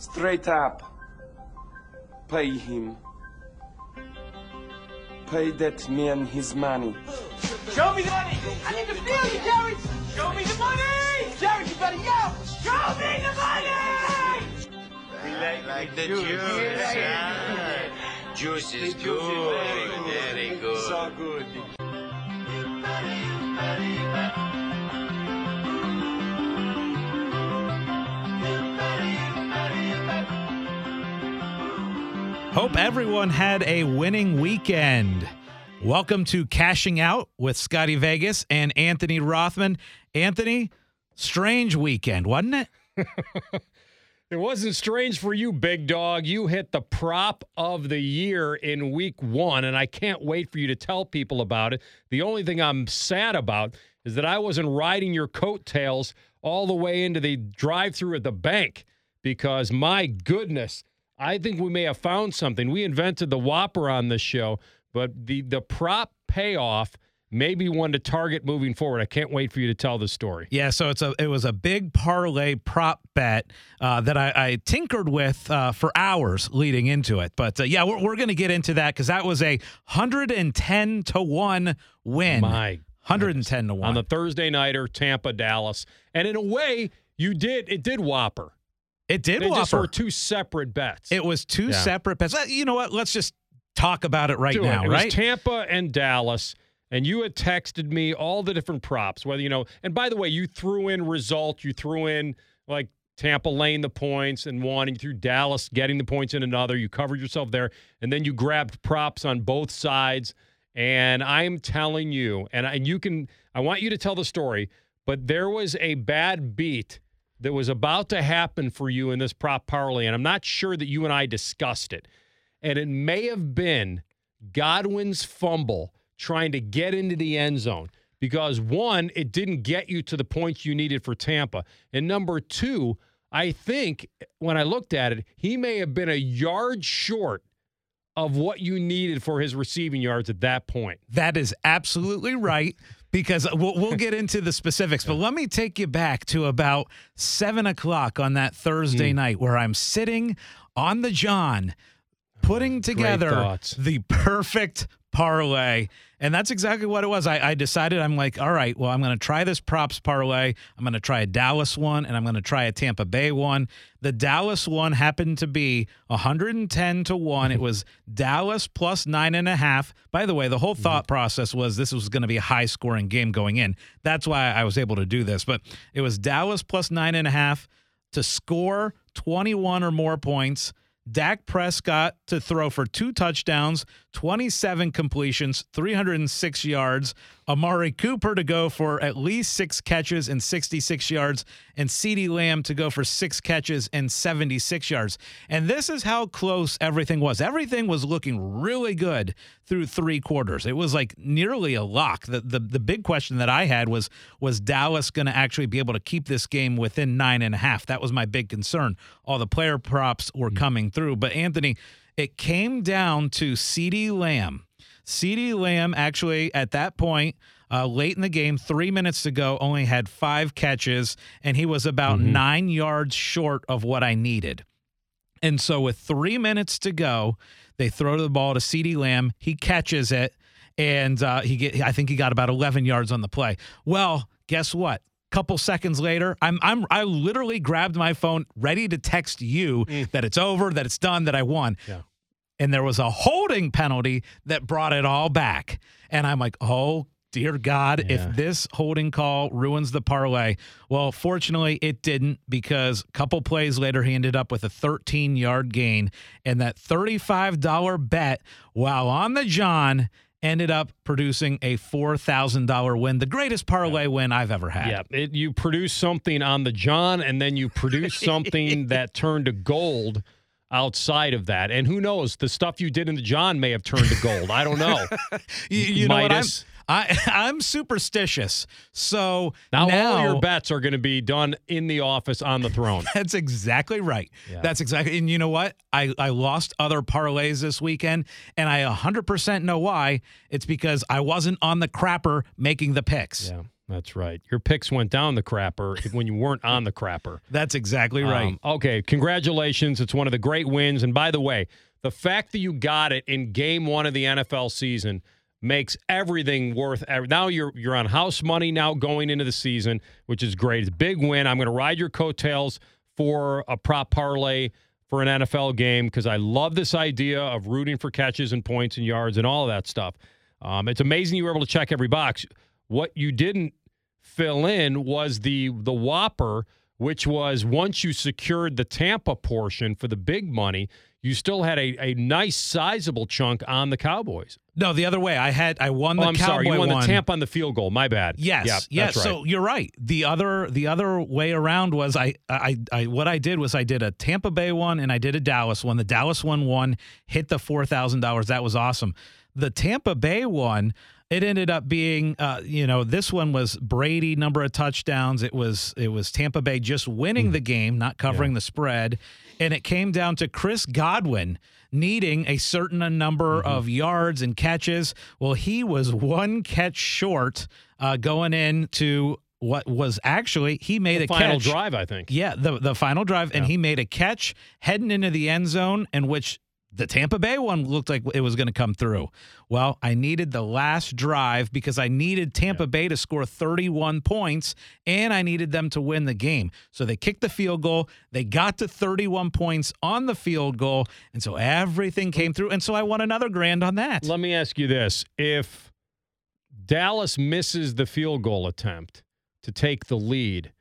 Straight up. Pay him. Pay that man his money. Show me the money! I need to feel you, Jared! Show me the money! Jared, you better yell! Show me the money! like, like the juice. ah. Juice is good. Very good. So good. Hope everyone had a winning weekend. Welcome to Cashing Out with Scotty Vegas and Anthony Rothman. Anthony, strange weekend, wasn't it? It wasn't strange for you, big dog. You hit the prop of the year in week one, and I can't wait for you to tell people about it. The only thing I'm sad about is that I wasn't riding your coattails all the way into the drive through at the bank because, my goodness, I think we may have found something. We invented the Whopper on this show, but the, the prop payoff may be one to target moving forward. I can't wait for you to tell the story. Yeah, so it's a it was a big parlay prop bet uh, that I, I tinkered with uh, for hours leading into it. But uh, yeah, we're, we're going to get into that because that was a hundred and ten to one win. My hundred and ten to one on the Thursday nighter, Tampa, Dallas, and in a way, you did it did Whopper. It did They just were two separate bets. It was two Yeah. separate bets. Uh, You know what? Let's just talk about it right Do now, It right? was Tampa and Dallas, and you had texted me all the different props. Whether you know, and by the way, you threw in result. You threw in like Tampa laying the points and one. You threw Dallas getting the points in another. You covered yourself there, and then you grabbed props on both sides. And I'm telling you, and I, and you can. I want you to tell the story, but there was a bad beat that was about to happen for you in this prop parlay, and I'm not sure that you and I discussed it. And it may have been Godwin's fumble trying to get into the end zone because one, it didn't get you to the points you needed for Tampa. And number two, I think when I looked at it, he may have been a yard short of what you needed for his receiving yards at that point. That is absolutely right. Because we'll, we'll get into the specifics, but let me take you back to about seven o'clock on that. Thursday hmm. night where I'm sitting on the John putting together the perfect parlay. And that's exactly what it was. I, I decided I'm like, all right, well, I'm going to try this props parlay. I'm going to try a Dallas one and I'm going to try a Tampa Bay one. The Dallas one happened to be 110 to 1. It was Dallas plus nine and a half. By the way, the whole thought mm-hmm. process was this was going to be a high scoring game going in. That's why I was able to do this. But it was Dallas plus nine and a half to score 21 or more points. Dak Prescott to throw for two touchdowns, 27 completions, 306 yards. Amari Cooper to go for at least six catches and 66 yards, and CeeDee Lamb to go for six catches and 76 yards. And this is how close everything was. Everything was looking really good through three quarters. It was like nearly a lock. The the, the big question that I had was was Dallas going to actually be able to keep this game within nine and a half? That was my big concern. All the player props were hmm. coming through, but Anthony, it came down to CeeDee Lamb. CeeDee Lamb actually at that point. Uh, late in the game, three minutes to go, only had five catches, and he was about nine yards short of what I needed. And so, with three minutes to go, they throw the ball to CeeDee Lamb. He catches it, and uh, he get. I think he got about 11 yards on the play. Well, guess what? Couple seconds later, I'm I'm I literally grabbed my phone, ready to text you that it's over, that it's done, that I won. Yeah. And there was a holding penalty that brought it all back. And I'm like, oh dear God, Yeah. if this holding call ruins the parlay. Well, fortunately, it didn't because a couple plays later, he ended up with a 13 yard gain. And that $35 bet while on the John ended up producing a $4,000 win, the greatest parlay win I've ever had. Yeah, it, you produce something on the John, and then you produce something that turned to gold outside of that. And who knows, the stuff you did in the John may have turned to gold. I don't know. You, you know what? I'm, I, I'm superstitious. So Now, now all your bets are going to be done in the office on the throne. That's exactly right. Yeah. That's exactly. And you know what? I, I lost other parlays this weekend, and I 100% know why. It's because I wasn't on the crapper making the picks. Yeah. That's right. Your picks went down the crapper when you weren't on the crapper. That's exactly right. Um, okay, congratulations. It's one of the great wins. And by the way, the fact that you got it in game one of the NFL season makes everything worth now you're you're on house money now going into the season, which is great. It's a big win. I'm gonna ride your coattails for a prop parlay for an NFL game because I love this idea of rooting for catches and points and yards and all of that stuff. Um, it's amazing you were able to check every box. What you didn't fill in was the the Whopper, which was once you secured the Tampa portion for the big money, you still had a, a nice sizable chunk on the Cowboys. no, the other way. I had I won Oh, the I'm Cowboy sorry, you won one. the Tampa on the field goal. My bad. Yes, Yep, yes. That's right. So you're right. The other the other way around was I, I I what I did was I did a Tampa Bay one and I did a Dallas one. The Dallas one won, hit the four thousand dollars. That was awesome. The Tampa Bay one, it ended up being uh, you know, this one was Brady number of touchdowns. It was it was Tampa Bay just winning Hmm. the game, not covering the spread. And it came down to Chris Godwin needing a certain number Mm-hmm. of yards and catches. Well, he was one catch short uh, going into what was actually he made the a final catch. drive, I think. Yeah, the the final drive, and he made a catch heading into the end zone, in which the Tampa Bay one looked like it was going to come through. Well, I needed the last drive because I needed Tampa Bay to score 31 points, and I needed them to win the game. So they kicked the field goal. They got to 31 points on the field goal, and so everything came through. And so I won another grand on that. Let me ask you this: If Dallas misses the field goal attempt to take the lead,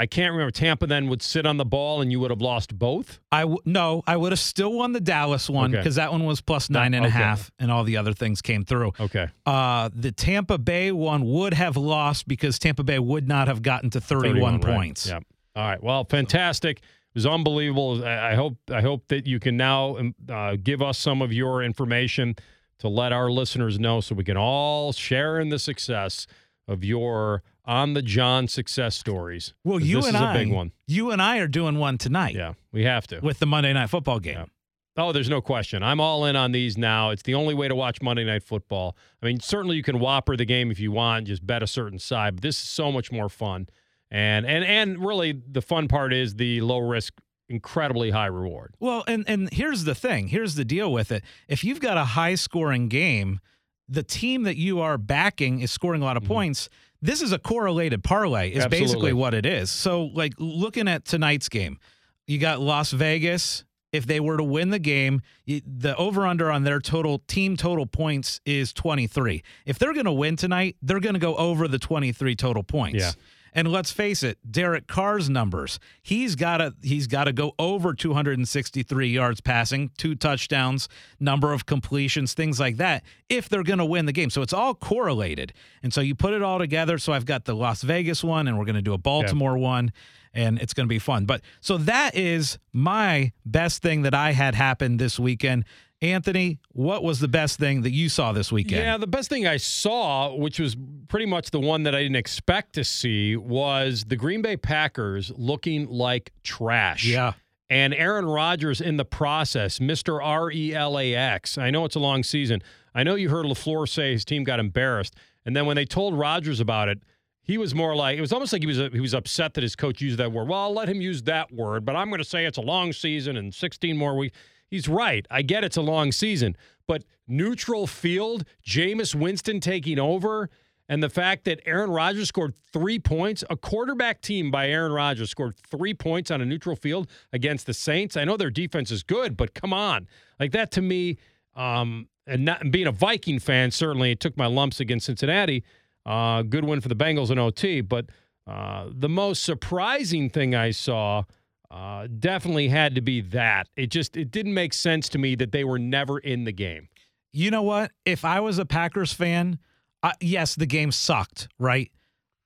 I can't remember. Tampa then would sit on the ball, and you would have lost both. I w- no, I would have still won the Dallas one Okay. because that one was plus nine and a half, and all the other things came through. Okay. Uh, the Tampa Bay one would have lost because Tampa Bay would not have gotten to 31, right. points. Yep. All right. Well, fantastic. It was unbelievable. I I hope I hope that you can now um, uh, give us some of your information to let our listeners know, so we can all share in the success of your on the John success stories. Well, you and I, big one. you and I are doing one tonight Yeah, we have to. with the Monday Night Football game. Yeah. Oh, there's no question. I'm all in on these now. It's the only way to watch Monday Night Football. I mean, certainly you can whopper the game if you want, just bet a certain side, but this is so much more fun. And and and really the fun part is the low risk, incredibly high reward. Well, and and here's the thing. Here's the deal with it. If you've got a high scoring game, the team that you are backing is scoring a lot of mm-hmm. points. This is a correlated parlay. Is. Absolutely. basically what it is. So, like looking at tonight's game, you got Las Vegas. If they were to win the game, the over under on their total team total points is 23. If they're going to win tonight, they're going to go over the 23 total points. Yeah. And let's face it, Derek Carr's numbers. He's got to he's got to go over 263 yards passing, two touchdowns, number of completions, things like that if they're going to win the game. So it's all correlated. And so you put it all together, so I've got the Las Vegas one and we're going to do a Baltimore one and it's going to be fun. But so that is my best thing that I had happen this weekend. Anthony, what was the best thing that you saw this weekend? Yeah, the best thing I saw, which was pretty much the one that I didn't expect to see, was the Green Bay Packers looking like trash. Yeah. And Aaron Rodgers in the process, Mr. R E L A X. I know it's a long season. I know you heard LaFleur say his team got embarrassed. And then when they told Rodgers about it, he was more like it was almost like he was uh, he was upset that his coach used that word. Well, I'll let him use that word, but I'm going to say it's a long season and 16 more weeks. He's right. I get it's a long season, but neutral field, Jameis Winston taking over, and the fact that Aaron Rodgers scored three points, a quarterback team by Aaron Rodgers scored three points on a neutral field against the Saints. I know their defense is good, but come on, like that to me. Um, and not and being a Viking fan, certainly it took my lumps against Cincinnati. Uh, good win for the Bengals in OT, but uh, the most surprising thing I saw uh, definitely had to be that. It just it didn't make sense to me that they were never in the game. you know what? If I was a Packers fan, yes, the game sucked, right?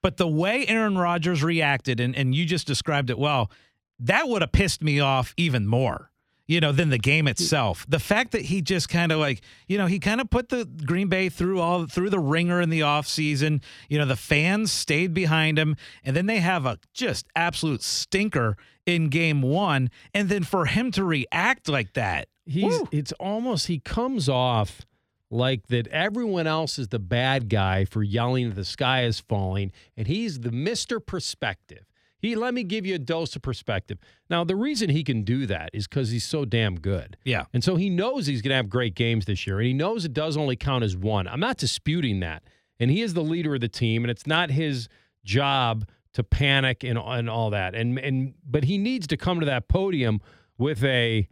But the way Aaron Rodgers reacted, and, and you just described it well, that would have pissed me off even more, you know, than the game itself. The fact that he just kind of like, you know, he kind of put the Green Bay through all through the ringer in the offseason. You know, the fans stayed behind him, and then they have a just absolute stinker in game one. And then for him to react like that, He's Woo. it's almost he comes off like that everyone else is the bad guy for yelling that the sky is falling, and he's the Mr. Perspective. He let me give you a dose of perspective. Now, the reason he can do that is because he's so damn good. Yeah. And so he knows he's going to have great games this year, and he knows it does only count as one. I'm not disputing that. And he is the leader of the team, and it's not his job to panic and, and all that. And and but he needs to come to that podium with a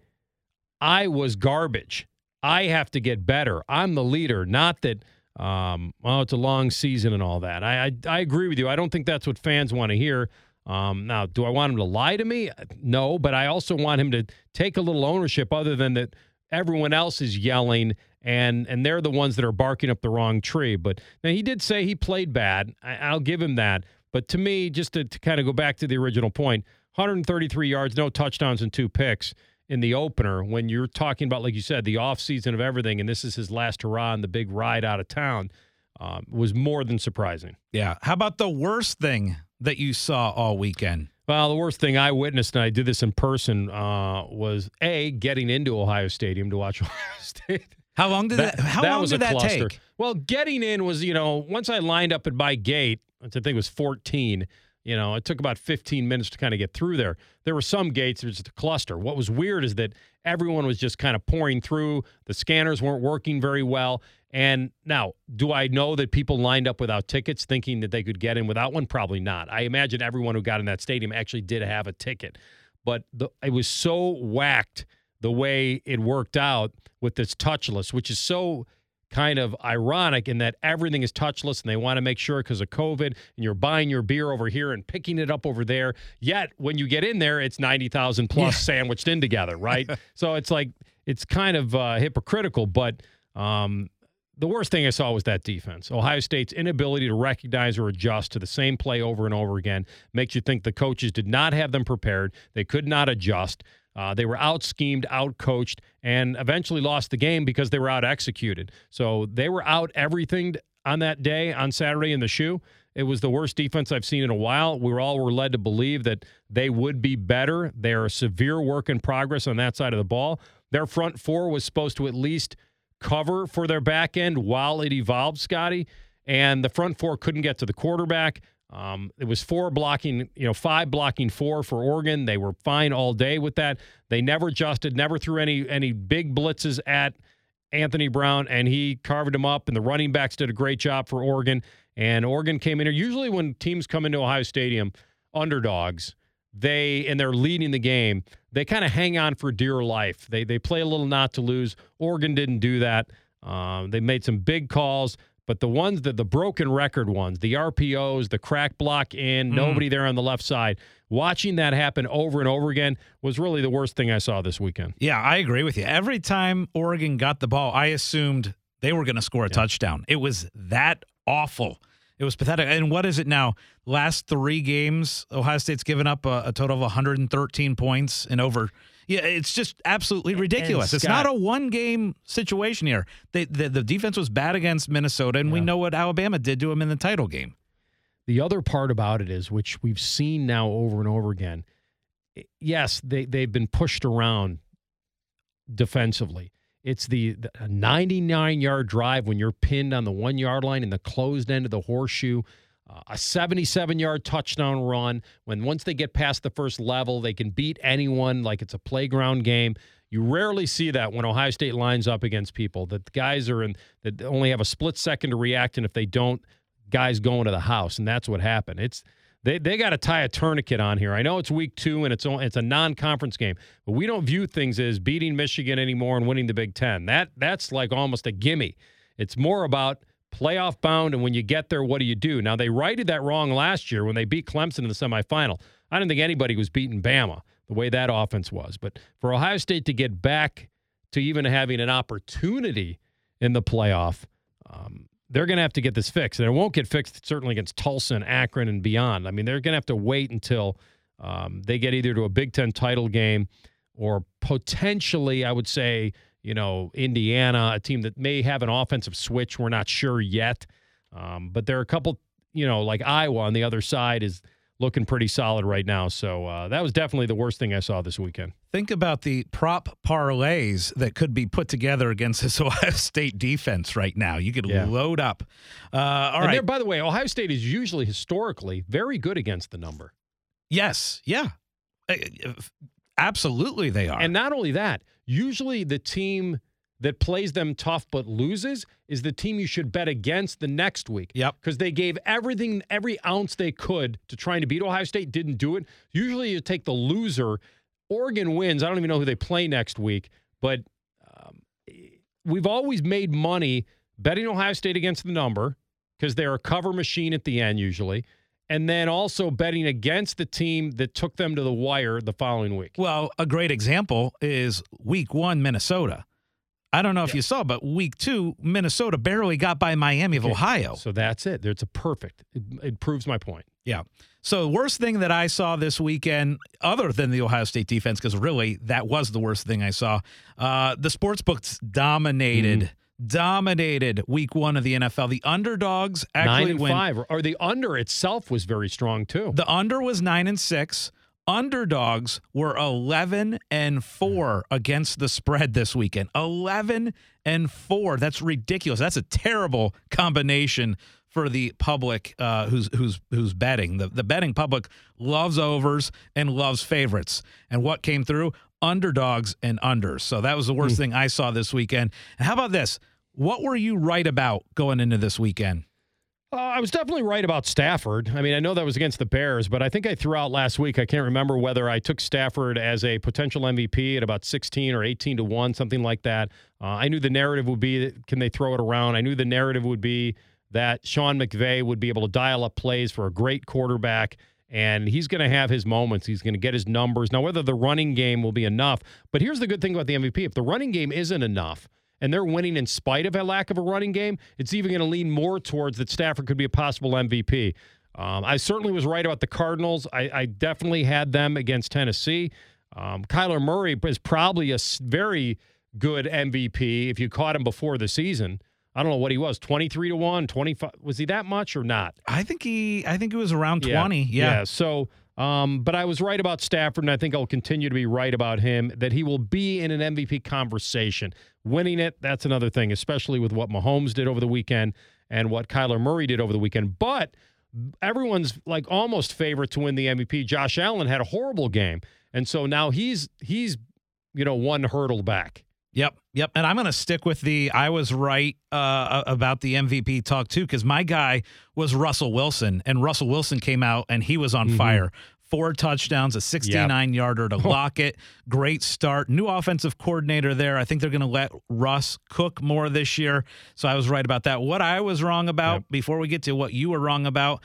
I was garbage. I have to get better. I'm the leader, not that um, well, it's a long season and all that. I, I I agree with you. I don't think that's what fans want to hear. Um, now, do I want him to lie to me? No, but I also want him to take a little ownership, other than that everyone else is yelling and and they're the ones that are barking up the wrong tree. But now he did say he played bad. I, I'll give him that. But to me, just to, to kind of go back to the original point, 133 yards, no touchdowns, and two picks in the opener. When you're talking about, like you said, the off season of everything, and this is his last hurrah and the big ride out of town, um, was more than surprising. Yeah. How about the worst thing that you saw all weekend? Well, the worst thing I witnessed, and I did this in person, uh, was a getting into Ohio Stadium to watch Ohio State. How long did that, how long was did that cluster. take? Well, getting in was, you know, once I lined up at my gate, which I think was 14, you know, it took about 15 minutes to kind of get through there. There were some gates, it was just a cluster. What was weird is that everyone was just kind of pouring through. The scanners weren't working very well. And now, do I know that people lined up without tickets thinking that they could get in without one? Probably not. I imagine everyone who got in that stadium actually did have a ticket. But the, it was so whacked the way it worked out with this touchless, which is so kind of ironic in that everything is touchless and they want to make sure because of COVID and you're buying your beer over here and picking it up over there. Yet when you get in there, it's 90,000 plus sandwiched in together, right? so it's like, it's kind of uh, hypocritical, but um, the worst thing I saw was that defense. Ohio State's inability to recognize or adjust to the same play over and over again makes you think the coaches did not have them prepared. They could not adjust. Uh, they were out schemed, out coached, and eventually lost the game because they were out executed. So they were out everything on that day on Saturday in the shoe. It was the worst defense I've seen in a while. We all were led to believe that they would be better. They're a severe work in progress on that side of the ball. Their front four was supposed to at least cover for their back end while it evolved, Scotty. And the front four couldn't get to the quarterback. Um, it was four blocking, you know, five blocking four for Oregon. They were fine all day with that. They never adjusted, never threw any any big blitzes at Anthony Brown, and he carved him up. And the running backs did a great job for Oregon. And Oregon came in here. Usually, when teams come into Ohio Stadium, underdogs, they and they're leading the game, they kind of hang on for dear life. They they play a little not to lose. Oregon didn't do that. Um, they made some big calls, but the ones that the broken record ones, the RPOs, the crack block in, mm. nobody there on the left side. Watching that happen over and over again was really the worst thing I saw this weekend. Yeah, I agree with you. Every time Oregon got the ball, I assumed they were going to score a touchdown. It was that awful. It was pathetic. And what is it now? Last three games, Ohio State's given up a, a total of 113 points and over. Yeah, it's just absolutely ridiculous. it's not a one game situation here. They, the, the defense was bad against Minnesota, and we know what Alabama did to them in the title game. The other part about it is, which we've seen now over and over again, yes, they, they've been pushed around defensively. It's the, the 99 yard drive when you're pinned on the one yard line in the closed end of the horseshoe. A 77 yard touchdown run. When once they get past the first level, they can beat anyone like it's a playground game. You rarely see that when Ohio State lines up against people. That guys are in that only have a split second to react, and if they don't, guys going to the house, and that's what happened. It's they they got to tie a tourniquet on here. I know it's week two and it's it's a non-conference game, but we don't view things as beating Michigan anymore and winning the Big Ten. That that's like almost a gimme. It's more about playoff bound, and when you get there, what do you do? Now they righted that wrong last year when they beat Clemson in the semifinal. I don't think anybody was beating Bama the way that offense was, but for Ohio State to get back to even having an opportunity in the playoff. Um, they're going to have to get this fixed, and it won't get fixed certainly against Tulsa and Akron and beyond. I mean, they're going to have to wait until um, they get either to a Big Ten title game or potentially, I would say, you know, Indiana, a team that may have an offensive switch. We're not sure yet, um, but there are a couple, you know, like Iowa on the other side is looking pretty solid right now. So uh, that was definitely the worst thing I saw this weekend. Think about the prop parlays that could be put together against this Ohio State defense right now. You could Yeah. load up. Uh, all and right. there, by the way, Ohio State is usually historically very good against the number. Yes. Yeah. Uh, uh, Absolutely, they are. And not only that, usually the team that plays them tough but loses is the team you should bet against the next week. Yep. Because they gave everything, every ounce they could to trying to beat Ohio State, didn't do it. Usually you take the loser. Oregon wins. I don't even know who they play next week, but um, we've always made money betting Ohio State against the number because they're a cover machine at the end usually. And then also betting against the team that took them to the wire the following week. Well, a great example is week one, Minnesota. I don't know if you saw, but week two, Minnesota barely got by Miami of Ohio. So that's it. It's a perfect. It, it proves my point. Yeah. So the worst thing that I saw this weekend, other than the Ohio State defense, because really that was the worst thing I saw. Uh, the sports books dominated, dominated week one of the NFL. The underdogs Nine actually and win. five, or, the under itself was very strong too. The under was nine and six. Underdogs were 11 and 4 against the spread this weekend. 11 and 4. That's ridiculous. That's a terrible combination for the public uh, who's who's who's betting. The the betting public loves overs and loves favorites. And what came through? Underdogs and unders. So that was the worst thing I saw this weekend. And how about this? What were you right about going into this weekend? Uh, I was definitely right about Stafford. I mean, I know that was against the Bears, but I think I threw out last week. I can't remember whether I took Stafford as a potential MVP at about 16 or 18 to 1, something like that. Uh, I knew the narrative would be can they throw it around? I knew the narrative would be that Sean McVay would be able to dial up plays for a great quarterback. And he's going to have his moments. He's going to get his numbers. Now, whether the running game will be enough, but here's the good thing about the MVP. If the running game isn't enough, and they're winning in spite of a lack of a running game, it's even going to lean more towards that Stafford could be a possible MVP. Um, I certainly was right about the Cardinals. I, I definitely had them against Tennessee. Um, Kyler Murray is probably a very good MVP if you caught him before the season. I don't know what he was 23 to 1, 25. Was he that much or not? I think he I think it was around Yeah. 20. Yeah. So, um, but I was right about Stafford, and I think I'll continue to be right about him that he will be in an MVP conversation. Winning it, that's another thing, especially with what Mahomes did over the weekend and what Kyler Murray did over the weekend. But everyone's like almost favorite to win the MVP. Josh Allen had a horrible game, and so now he's he's you know one hurdle back. Yep, yep. And I'm going to stick with the I was right uh, about the MVP talk too, because my guy was Russell Wilson, and Russell Wilson came out and he was on fire. Four touchdowns, a 69 yarder to lock it. Great start. New offensive coordinator there. I think they're going to let Russ cook more this year. So I was right about that. What I was wrong about, Yep. before we get to what you were wrong about,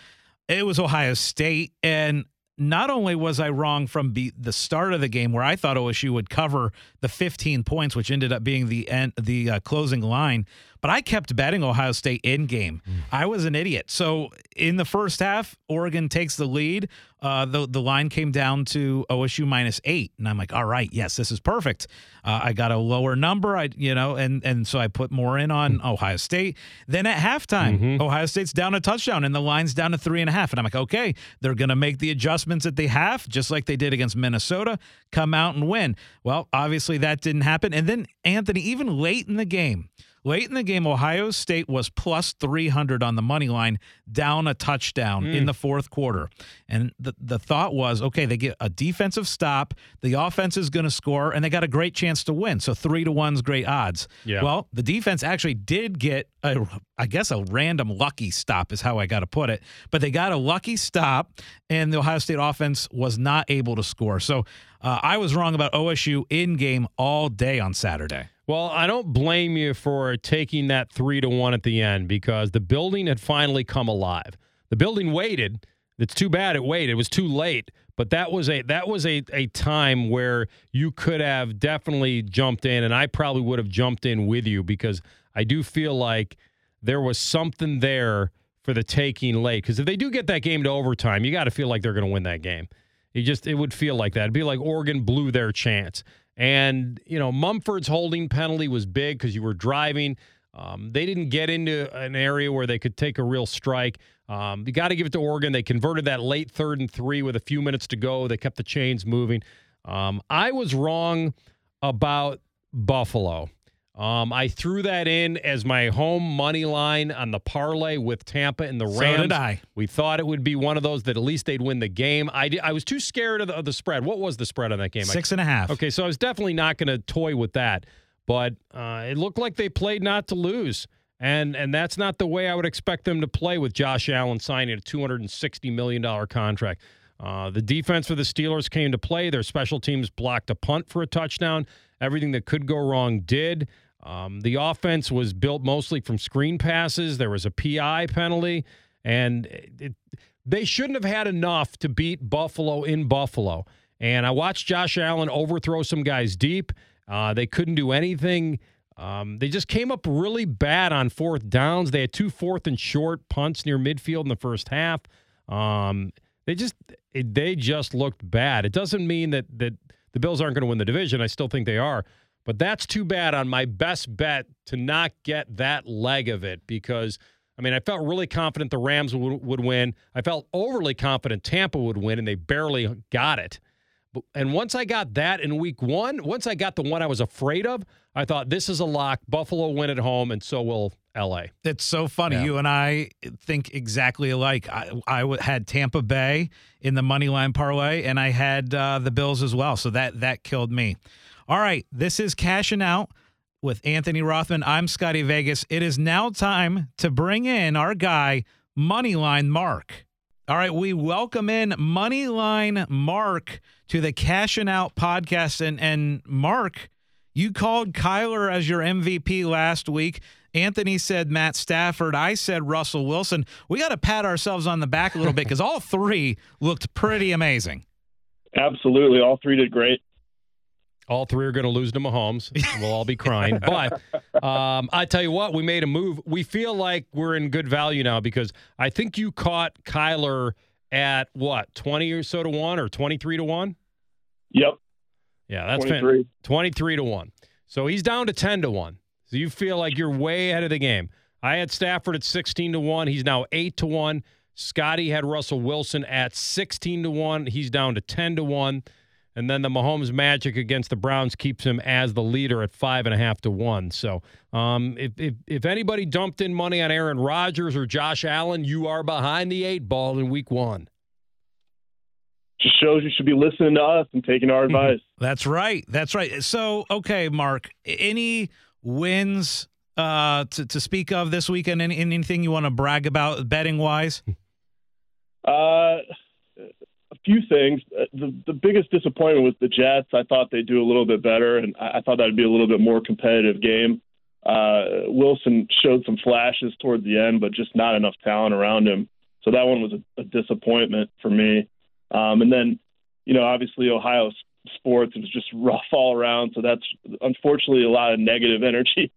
it was Ohio State. And not only was I wrong from be, the start of the game where I thought OSU would cover the 15 points, which ended up being the end, the uh, closing line, but I kept betting Ohio State in game. I was an idiot. So in the first half, Oregon takes the lead. Uh, the the line came down to OSU minus eight, and I'm like, all right, yes, this is perfect. Uh, I got a lower number, I you know, and and so I put more in on Ohio State. Then at halftime, Ohio State's down a touchdown, and the line's down to three and a half, and I'm like, okay, they're gonna make the adjustments at the half, just like they did against Minnesota, come out and win. Well, obviously that didn't happen, and then Anthony, even late in the game. Late in the game, Ohio State was plus 300 on the money line, down a touchdown in the fourth quarter. And the, the thought was okay, they get a defensive stop, the offense is going to score, and they got a great chance to win. So three to one's great odds. Yeah. Well, the defense actually did get, a, I guess, a random lucky stop, is how I got to put it. But they got a lucky stop, and the Ohio State offense was not able to score. So uh, I was wrong about OSU in game all day on Saturday. Well, I don't blame you for taking that three to one at the end because the building had finally come alive. The building waited. It's too bad it waited. It was too late. But that was a that was a, a time where you could have definitely jumped in, and I probably would have jumped in with you because I do feel like there was something there for the taking late. Because if they do get that game to overtime, you got to feel like they're going to win that game. You just it would feel like that. It'd be like Oregon blew their chance. And you know, Munford's holding penalty was big because you were driving. Um, they didn't get into an area where they could take a real strike. Um, you got to give it to Oregon. They converted that late third and three with a few minutes to go. They kept the chains moving. Um, I was wrong about Buffalo. Um, I threw that in as my home money line on the parlay with Tampa and the So did I. We thought it would be one of those that at least they'd win the game. I, I was too scared of the, of the spread. What was the spread on that game? Six and a half. Okay, so I was definitely not going to toy with that, but uh, it looked like they played not to lose, and and that's not the way I would expect them to play with Josh Allen signing a two hundred and sixty million dollar contract. Uh, the defense for the Steelers came to play. Their special teams blocked a punt for a touchdown. Everything that could go wrong did. Um, the offense was built mostly from screen passes. There was a PI penalty, and it, they shouldn't have had enough to beat Buffalo in Buffalo. And I watched Josh Allen overthrow some guys deep. Uh, they couldn't do anything. Um, they just came up really bad on fourth downs. They had two fourth and short punts near midfield in the first half. Um, they just they just looked bad. It doesn't mean that that the Bills aren't going to win the division. I still think they are. But that's too bad on my best bet to not get that leg of it because I mean I felt really confident the Rams would, would win. I felt overly confident Tampa would win, and they barely got it. But- And once I got that in week one, once I got the one I was afraid of, I thought this is a lock. Buffalo win at home, and so will LA. It's so funny. Yeah. You and I think exactly alike. I, I w- had Tampa Bay in the money line parlay, and I had uh, the Bills as well. So that that killed me. All right, this is cashing out with Anthony Rothman. I'm Scotty Vegas. It is now time to bring in our guy Moneyline Mark. All right, we welcome in Moneyline Mark to the Cashing Out podcast, and and Mark. You called Kyler as your MVP last week. Anthony said Matt Stafford. I said Russell Wilson. We got to pat ourselves on the back a little bit because all three looked pretty amazing. Absolutely. All three did great. All three are going to lose to Mahomes. We'll all be crying. But um, I tell you what, we made a move. We feel like we're in good value now because I think you caught Kyler at what, 20 or so to 1 or 23 to 1? Yep. Yeah, that's fan- 23. 23 to 1. So he's down to 10 to 1. So you feel like you're way ahead of the game. I had Stafford at 16 to 1. He's now 8 to 1. Scotty had Russell Wilson at 16 to 1. He's down to 10 to 1. And then the Mahomes magic against the Browns keeps him as the leader at five and a half to one. So um, if, if if anybody dumped in money on Aaron Rodgers or Josh Allen, you are behind the eight ball in week one. Just shows you should be listening to us and taking our advice. That's right. That's right. So, okay, Mark, any wins uh, to, to speak of this weekend? Any, anything you want to brag about betting wise? Uh, a few things. Uh, The the biggest disappointment was the Jets. I thought they'd do a little bit better, and I I thought that'd be a little bit more competitive game. Uh, Wilson showed some flashes toward the end, but just not enough talent around him. So that one was a, a disappointment for me. Um, and then, you know, obviously Ohio sports it was just rough all around. So that's unfortunately a lot of negative energy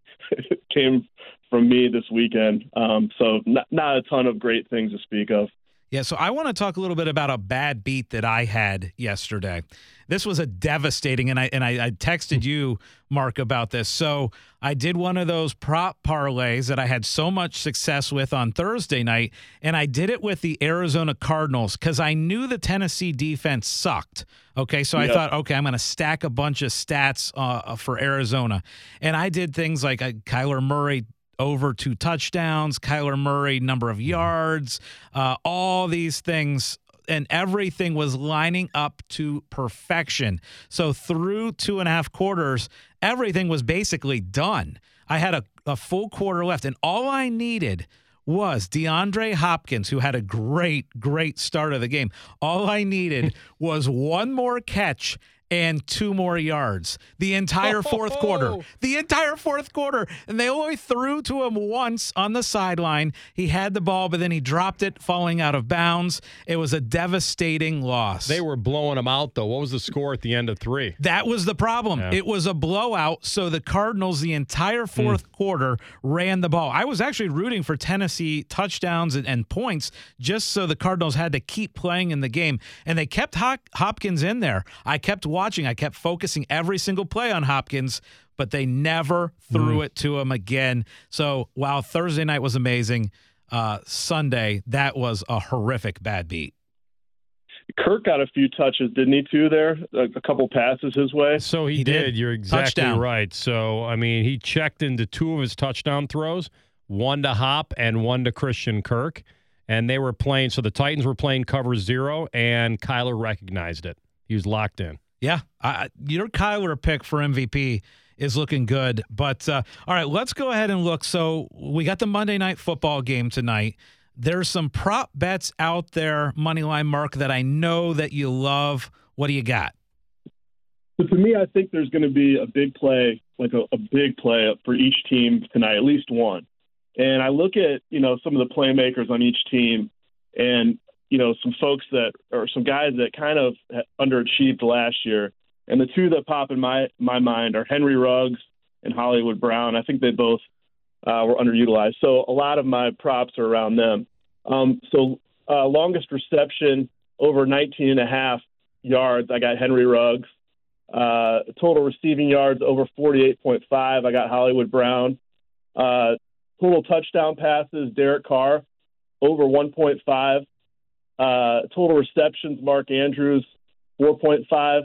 came from me this weekend. Um, so not, not a ton of great things to speak of. Yeah, so I want to talk a little bit about a bad beat that I had yesterday. This was a devastating, and I and I, I texted you, Mark, about this. So I did one of those prop parlays that I had so much success with on Thursday night, and I did it with the Arizona Cardinals because I knew the Tennessee defense sucked. Okay, so I thought, okay, I'm going to stack a bunch of stats uh, for Arizona, and I did things like uh, Kyler Murray over two touchdowns, Kyler Murray number of yards, uh, all these things. And everything was lining up to perfection. So through two and a half quarters, everything was basically done. I had a, a full quarter left, and all I needed was DeAndre Hopkins, who had a great, great start of the game. All I needed was one more catch and two more yards the entire fourth quarter. Oh. The entire fourth quarter. And they only threw to him once on the sideline. He had the ball, but then he dropped it, falling out of bounds. It was a devastating loss. They were blowing him out though. What was the score at the end of three? That was the problem. Yeah. It was a blowout. So the Cardinals, the entire hmm. fourth quarter, ran the ball. I was actually rooting for Tennessee touchdowns and, and points just so the Cardinals had to keep playing in the game. And they kept Hop- Hopkins in there. I kept watching, I kept focusing every single play on Hopkins, but they never threw it to him again. So while Thursday night was amazing, uh, Sunday, that was a horrific bad beat. Kirk got a few touches, didn't he? Too there, a, a couple passes his way. So he, He did. did. You're exactly Touchdown. right. So I mean, he checked into two of his touchdown throws, one to Hop and one to Christian Kirk, and they were playing. So the Titans were playing cover zero, and Kyler recognized it. He was locked in. Yeah, I, your Kyler pick for MVP is looking good. But uh, all right, let's go ahead and look. So we got the Monday night football game tonight. There's some prop bets out there, moneyline mark that I know that you love. What do you got? So to me, I think there's going to be a big play, like a, a big play for each team tonight, at least one. And I look at you know some of the playmakers on each team, and you know some folks that or some guys that kind of underachieved last year. And the two that pop in my my mind are Henry Ruggs and Hollywood Brown. I think they both uh, were underutilized. So a lot of my props are around them. Um, so uh, longest reception over 19 and a half yards. I got Henry Ruggs. Uh, total receiving yards over 48.5. I got Hollywood Brown. Uh, total touchdown passes, Derek Carr over 1.5. Uh, total receptions, Mark Andrews 4.5.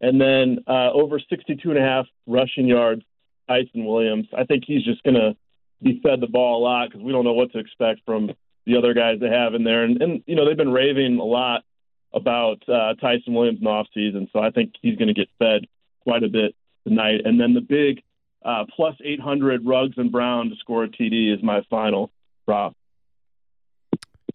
And then uh, over 62 and a half rushing yards, Ty'Son Williams. I think he's just going to be fed the ball a lot because we don't know what to expect from the other guys they have in there. And, and you know, they've been raving a lot about uh, Ty'Son Williams in the offseason, so I think he's going to get fed quite a bit tonight. And then the big uh, plus 800 Ruggs and Brown to score a TD is my final prop.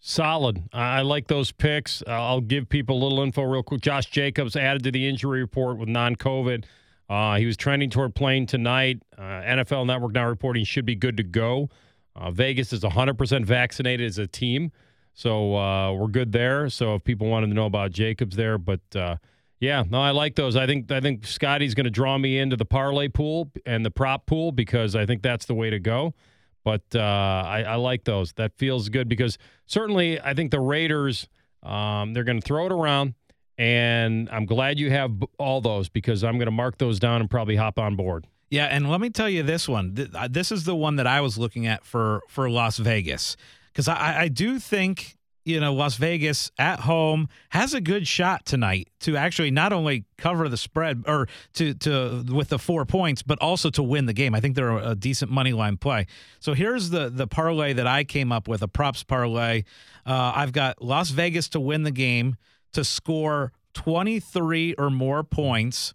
Solid. I like those picks. Uh, I'll give people a little info real quick. Josh Jacobs added to the injury report with non-COVID. Uh, he was trending toward playing tonight. Uh, NFL Network now reporting should be good to go. Uh, Vegas is 100% vaccinated as a team, so uh, we're good there. So if people wanted to know about Jacobs there, but uh, yeah, no, I like those. I think I think Scotty's going to draw me into the parlay pool and the prop pool because I think that's the way to go. But uh, I, I like those. That feels good because certainly I think the Raiders um, they're going to throw it around, and I'm glad you have all those because I'm going to mark those down and probably hop on board. Yeah, and let me tell you this one. Uh, This is the one that I was looking at for for Las Vegas because I, I do think you know Las Vegas at home has a good shot tonight to actually not only cover the spread or to to with the four points, but also to win the game. I think they're a decent money line play. So here's the the parlay that I came up with a props parlay. Uh, I've got Las Vegas to win the game to score 23 or more points.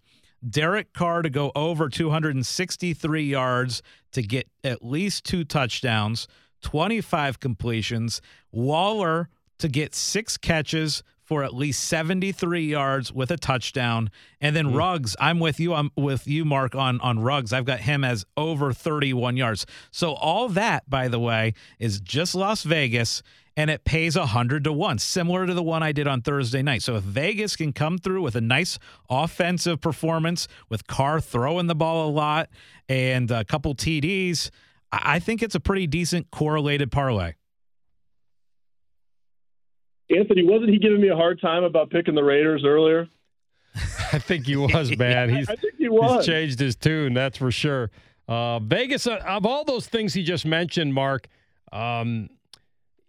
Derek Carr to go over 263 yards to get at least two touchdowns, 25 completions. Waller to get six catches for at least 73 yards with a touchdown. And then hmm. Ruggs, I'm with you. I'm with you, Mark, on, on Ruggs. I've got him as over 31 yards. So all that, by the way, is just Las Vegas and it pays 100 to 1, similar to the one I did on Thursday night. So if Vegas can come through with a nice offensive performance with Carr throwing the ball a lot and a couple TDs, I I think it's a pretty decent correlated parlay. Anthony, wasn't he giving me a hard time about picking the Raiders earlier? I think he was, man. He's, I think he he's was. changed his tune, that's for sure. Uh, Vegas, uh, of all those things he just mentioned, Mark, um,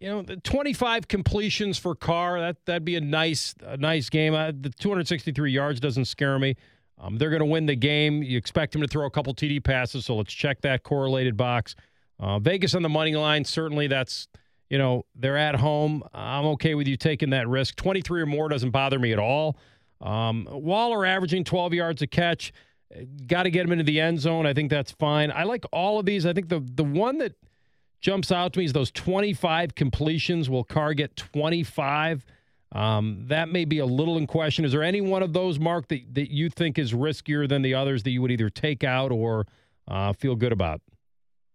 you know, the 25 completions for Carr, that, that'd be a nice a nice game. Uh, the 263 yards doesn't scare me. Um, they're going to win the game. You expect them to throw a couple TD passes, so let's check that correlated box. Uh, Vegas on the money line, certainly that's, you know, they're at home. I'm okay with you taking that risk. 23 or more doesn't bother me at all. Um, Waller averaging 12 yards a catch. Got to get him into the end zone. I think that's fine. I like all of these. I think the the one that jumps out to me is those 25 completions. Will Carr get 25? Um, that may be a little in question. Is there any one of those, Mark, that, that you think is riskier than the others that you would either take out or uh, feel good about?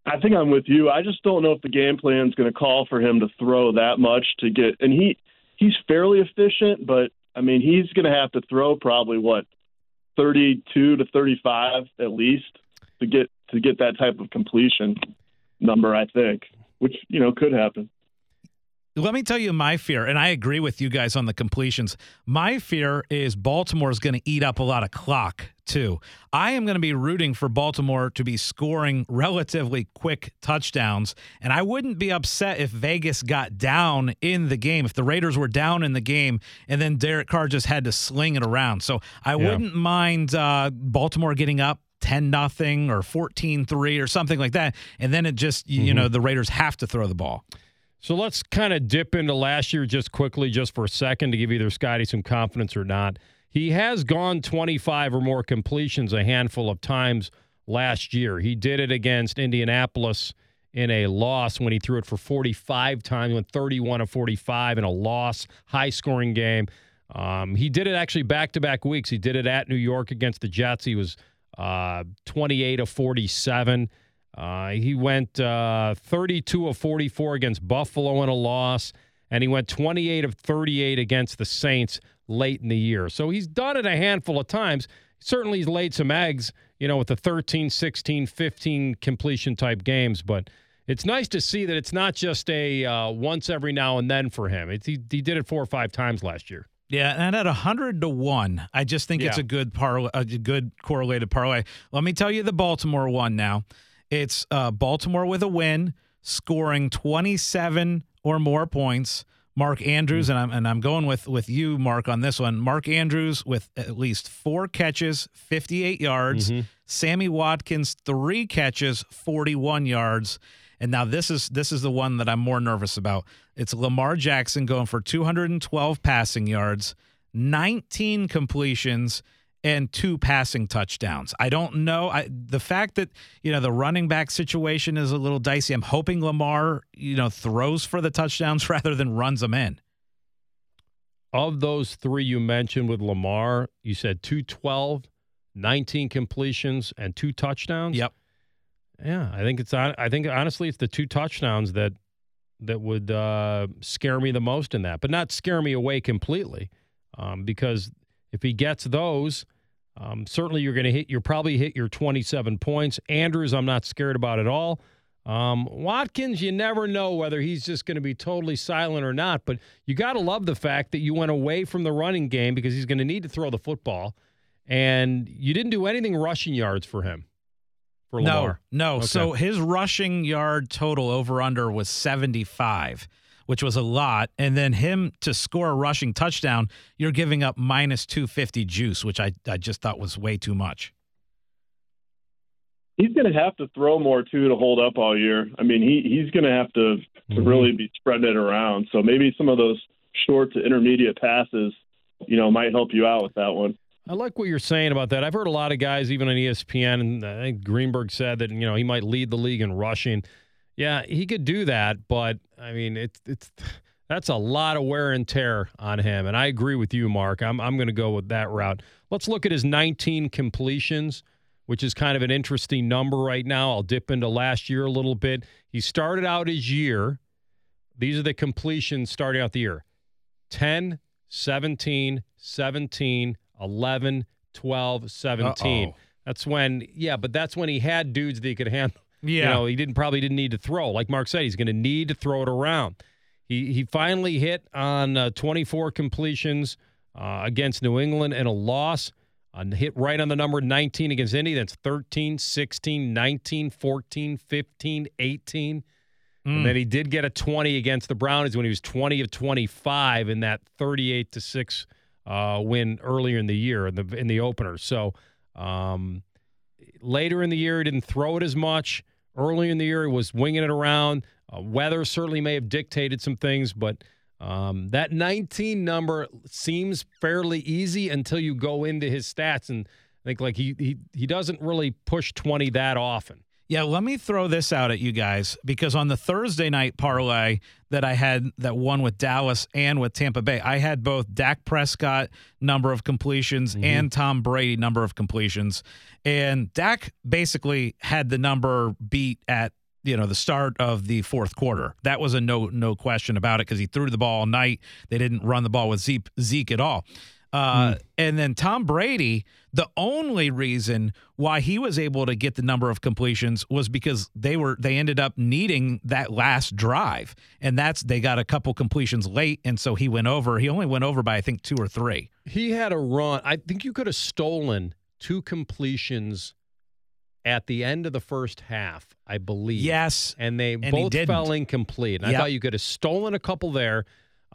I think I'm with you. I just don't know if the game plan is going to call for him to throw that much to get. And he he's fairly efficient, but I mean he's going to have to throw probably what 32 to 35 at least to get to get that type of completion number. I think, which you know could happen. Let me tell you my fear, and I agree with you guys on the completions. My fear is Baltimore is going to eat up a lot of clock too. I am going to be rooting for Baltimore to be scoring relatively quick touchdowns, and I wouldn't be upset if Vegas got down in the game, if the Raiders were down in the game, and then Derek Carr just had to sling it around. So I Yeah. wouldn't mind uh, Baltimore getting up. 10 nothing or 14-3 or something like that and then it just you- you know the Raiders have to throw the ball. So let's kind of dip into last year just quickly, just for a second, to give either Scotty some confidence or not. He has gone 25 or more completions a handful of times last year. He did it against Indianapolis in a loss when he threw it for 45 times, went 31 of 45 in a loss, high scoring game. Um, he did it actually back to back weeks. He did it at New York against the Jets. He was uh, 28 of 47. Uh, he went uh, 32 of 44 against Buffalo in a loss, and he went 28 of 38 against the Saints late in the year. So he's done it a handful of times. Certainly, he's laid some eggs, you know, with the 13, 16, 15 completion type games, but it's nice to see that it's not just a uh, once every now and then for him. It's, he, he did it four or five times last year. Yeah, and at hundred to one, I just think it's a good par, a good correlated parlay. Let me tell you the Baltimore one now. It's uh, Baltimore with a win, scoring twenty-seven or more points. Mark Andrews and I'm and I'm going with with you, Mark, on this one. Mark Andrews with at least four catches, fifty-eight yards. Sammy Watkins three catches, forty-one yards. And now this is this is the one that I'm more nervous about. It's Lamar Jackson going for 212 passing yards, 19 completions, and two passing touchdowns. I don't know. I, the fact that you know the running back situation is a little dicey. I'm hoping Lamar you know throws for the touchdowns rather than runs them in. Of those three you mentioned with Lamar, you said 212, 19 completions, and two touchdowns. Yep. Yeah, I think it's on. I think honestly, it's the two touchdowns that that would uh, scare me the most in that, but not scare me away completely, um, because if he gets those, um, certainly you're going to hit. You're probably hit your 27 points. Andrews, I'm not scared about at all. Um, Watkins, you never know whether he's just going to be totally silent or not, but you got to love the fact that you went away from the running game because he's going to need to throw the football, and you didn't do anything rushing yards for him. For No, Lamar. no. Okay. So his rushing yard total over under was 75, which was a lot. And then him to score a rushing touchdown, you're giving up minus 250 juice, which I, I just thought was way too much. He's going to have to throw more too to hold up all year. I mean, he he's going to have to to Mhm. really be spreading it around. So maybe some of those short to intermediate passes, you know, might help you out with that one. I like what you're saying about that. I've heard a lot of guys, even on ESPN, and I think Greenberg said that you know he might lead the league in rushing. Yeah, he could do that, but I mean, it's it's that's a lot of wear and tear on him. And I agree with you, Mark. I'm I'm going to go with that route. Let's look at his 19 completions, which is kind of an interesting number right now. I'll dip into last year a little bit. He started out his year. These are the completions starting out the year 10, 17, 17, 11, 12, 17. Uh-oh. That's when, yeah, but that's when he had dudes that he could handle. Yeah. You know, he didn't probably didn't need to throw. Like Mark said, he's going to need to throw it around. He he finally hit on uh, 24 completions uh, against New England and a loss. Uh, hit right on the number 19 against Indy. That's 13, 16, 19, 14, 15, 18. And then he did get a 20 against the Brownies when he was 20 of 25 in that 38 to 6 uh, win earlier in the year in the in the opener. So um, later in the year, he didn't throw it as much. Early in the year, he was winging it around. Uh, weather certainly may have dictated some things, but um, that 19 number seems fairly easy until you go into his stats and think like he he he doesn't really push 20 that often. Yeah, let me throw this out at you guys because on the Thursday night parlay that I had that one with Dallas and with Tampa Bay, I had both Dak Prescott number of completions mm-hmm. and Tom Brady number of completions. And Dak basically had the number beat at you know the start of the fourth quarter. That was a no no question about it because he threw the ball all night. They didn't run the ball with Zeke, Zeke at all. Uh, And then Tom Brady, the only reason why he was able to get the number of completions was because they were they ended up needing that last drive, and that's they got a couple completions late, and so he went over. He only went over by I think two or three. He had a run. I think you could have stolen two completions at the end of the first half, I believe. Yes. and they he both fell incomplete. And I thought you could have stolen a couple there,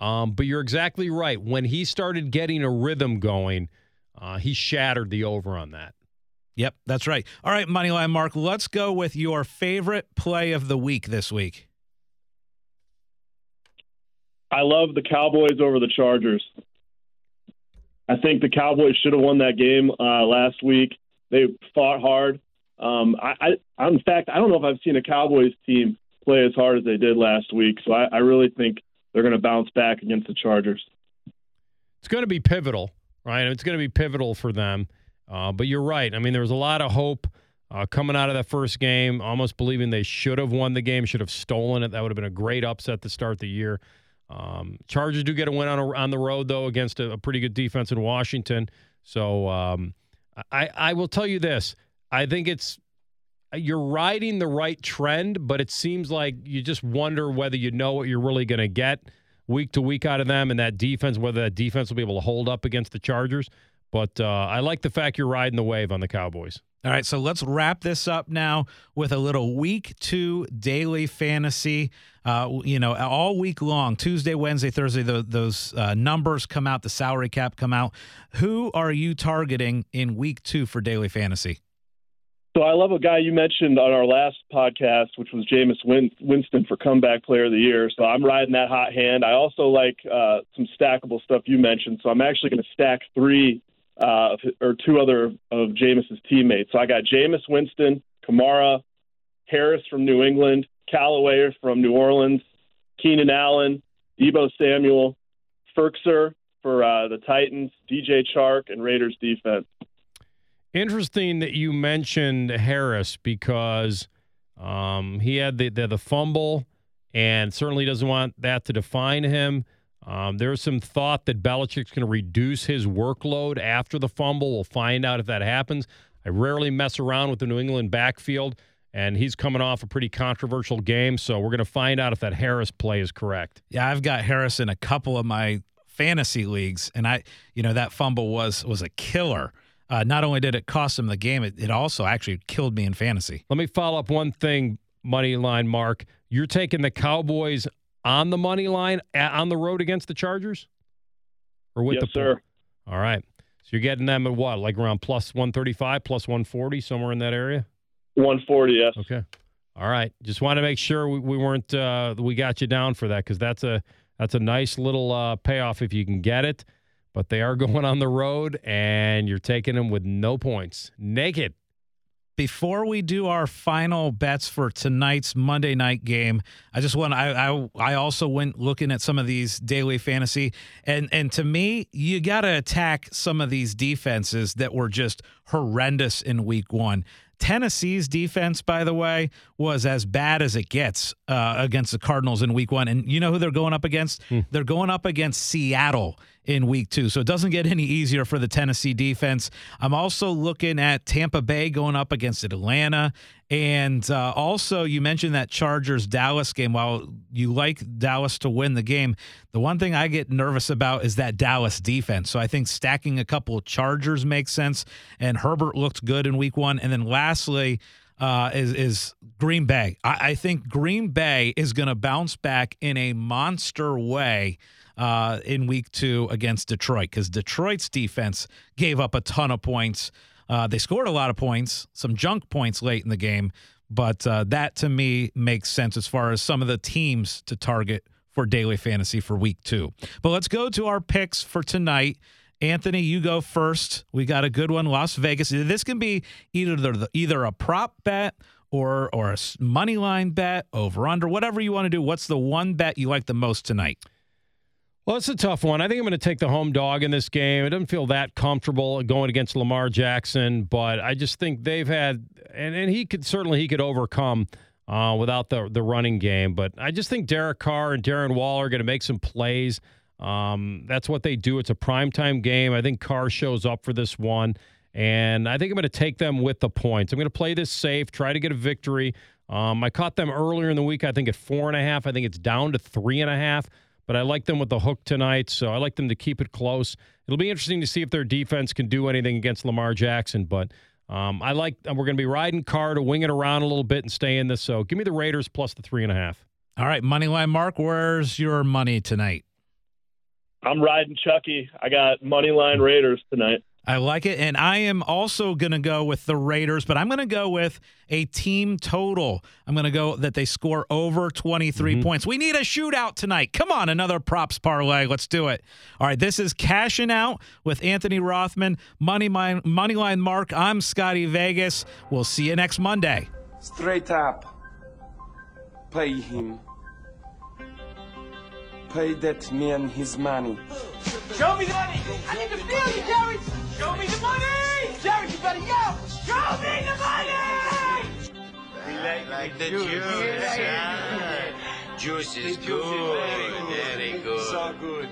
um, but you're exactly right. When he started getting a rhythm going, uh, he shattered the over on that. Yep, that's right. All right, Moneyline Mark, let's go with your favorite play of the week this week. I love the Cowboys over the Chargers. I think the Cowboys should have won that game uh, last week. They fought hard. Um, I, I, in fact, I don't know if I've seen a Cowboys team play as hard as they did last week. So I, I really think they're going to bounce back against the Chargers. It's going to be pivotal, right? It's going to be pivotal for them. Uh, but you're right. I mean, there was a lot of hope uh, coming out of that first game, almost believing they should have won the game, should have stolen it. That would have been a great upset to start the year. Um, Chargers do get a win on, a, on the road, though, against a, a pretty good defense in Washington. So um, I, I will tell you this. I think it's you're riding the right trend, but it seems like you just wonder whether you know what you're really going to get week to week out of them and that defense, whether that defense will be able to hold up against the Chargers. But uh, I like the fact you're riding the wave on the Cowboys. All right, so let's wrap this up now with a little week two daily fantasy. Uh, you know, all week long, Tuesday, Wednesday, Thursday, the, those uh, numbers come out, the salary cap come out. Who are you targeting in week two for daily fantasy? So I love a guy you mentioned on our last podcast, which was Jameis Winston for comeback player of the year. So I'm riding that hot hand. I also like uh, some stackable stuff you mentioned. So I'm actually going to stack three uh, or two other of Jameis's teammates. So I got Jameis Winston, Kamara, Harris from New England, Callaway from New Orleans, Keenan Allen, Deebo Samuel, Firkser for uh, the Titans, DJ Chark, and Raiders defense. Interesting that you mentioned Harris because um, he had the, the the fumble and certainly doesn't want that to define him. Um, there's some thought that Belichick's going to reduce his workload after the fumble. We'll find out if that happens. I rarely mess around with the New England backfield, and he's coming off a pretty controversial game, so we're going to find out if that Harris play is correct. Yeah, I've got Harris in a couple of my fantasy leagues, and I, you know, that fumble was was a killer. Uh, not only did it cost him the game, it, it also actually killed me in fantasy. Let me follow up one thing, money line Mark. You're taking the Cowboys on the money line a- on the road against the Chargers, or with yes, the sir. All right, so you're getting them at what, like around plus 135, plus 140, somewhere in that area. 140, yes. Okay. All right. Just want to make sure we, we weren't uh, we got you down for that because that's a that's a nice little uh, payoff if you can get it. But they are going on the road, and you're taking them with no points, naked. Before we do our final bets for tonight's Monday night game, I just want I I, I also went looking at some of these daily fantasy, and and to me, you got to attack some of these defenses that were just horrendous in Week One. Tennessee's defense, by the way, was as bad as it gets uh, against the Cardinals in Week One, and you know who they're going up against? They're going up against Seattle in week two. So it doesn't get any easier for the Tennessee defense. I'm also looking at Tampa Bay going up against Atlanta. And uh, also, you mentioned that Chargers Dallas game. While you like Dallas to win the game, the one thing I get nervous about is that Dallas defense. So I think stacking a couple of Chargers makes sense. And Herbert looked good in week one. And then lastly, uh, is is Green Bay. I, I think Green Bay is going to bounce back in a monster way uh, in week two against Detroit because Detroit's defense gave up a ton of points. Uh, they scored a lot of points, some junk points late in the game, but uh, that to me makes sense as far as some of the teams to target for daily fantasy for week two. But let's go to our picks for tonight. Anthony, you go first. We got a good one, Las Vegas. This can be either the, either a prop bet or or a money line bet, over under, whatever you want to do. What's the one bet you like the most tonight? Well, it's a tough one. I think I'm going to take the home dog in this game. It doesn't feel that comfortable going against Lamar Jackson, but I just think they've had, and, and he could certainly he could overcome uh, without the the running game. But I just think Derek Carr and Darren Waller are going to make some plays. Um, that's what they do. It's a primetime game. I think Carr shows up for this one, and I think I'm going to take them with the points. I'm going to play this safe, try to get a victory. Um, I caught them earlier in the week. I think at four and a half. I think it's down to three and a half but I like them with the hook tonight, so I like them to keep it close. it'll be interesting to see if their defense can do anything against Lamar Jackson. But um, I like we're going to be riding Carr to wing it around a little bit and stay in this. So give me the Raiders plus the three and a half. All right, Moneyline Mark, where's your money tonight? I'm riding Chucky. I got money line Raiders tonight. I like it. And I am also going to go with the Raiders, but I'm going to go with a team total. I'm going to go that they score over 23 mm-hmm. points. We need a shootout tonight. Come on, another props parlay. Let's do it. All right, this is Cashing Out with Anthony Rothman, Money Line, Moneyline Mark. I'm Scotty Vegas. We'll see you next Monday. Straight up. Pay him. Pay that man his money. Show me the money. I need to feel you, Jerry. Show me the money. Jerry, you better yell. Show me the money. Like the juice. ah. Juice is good. Very good. So good.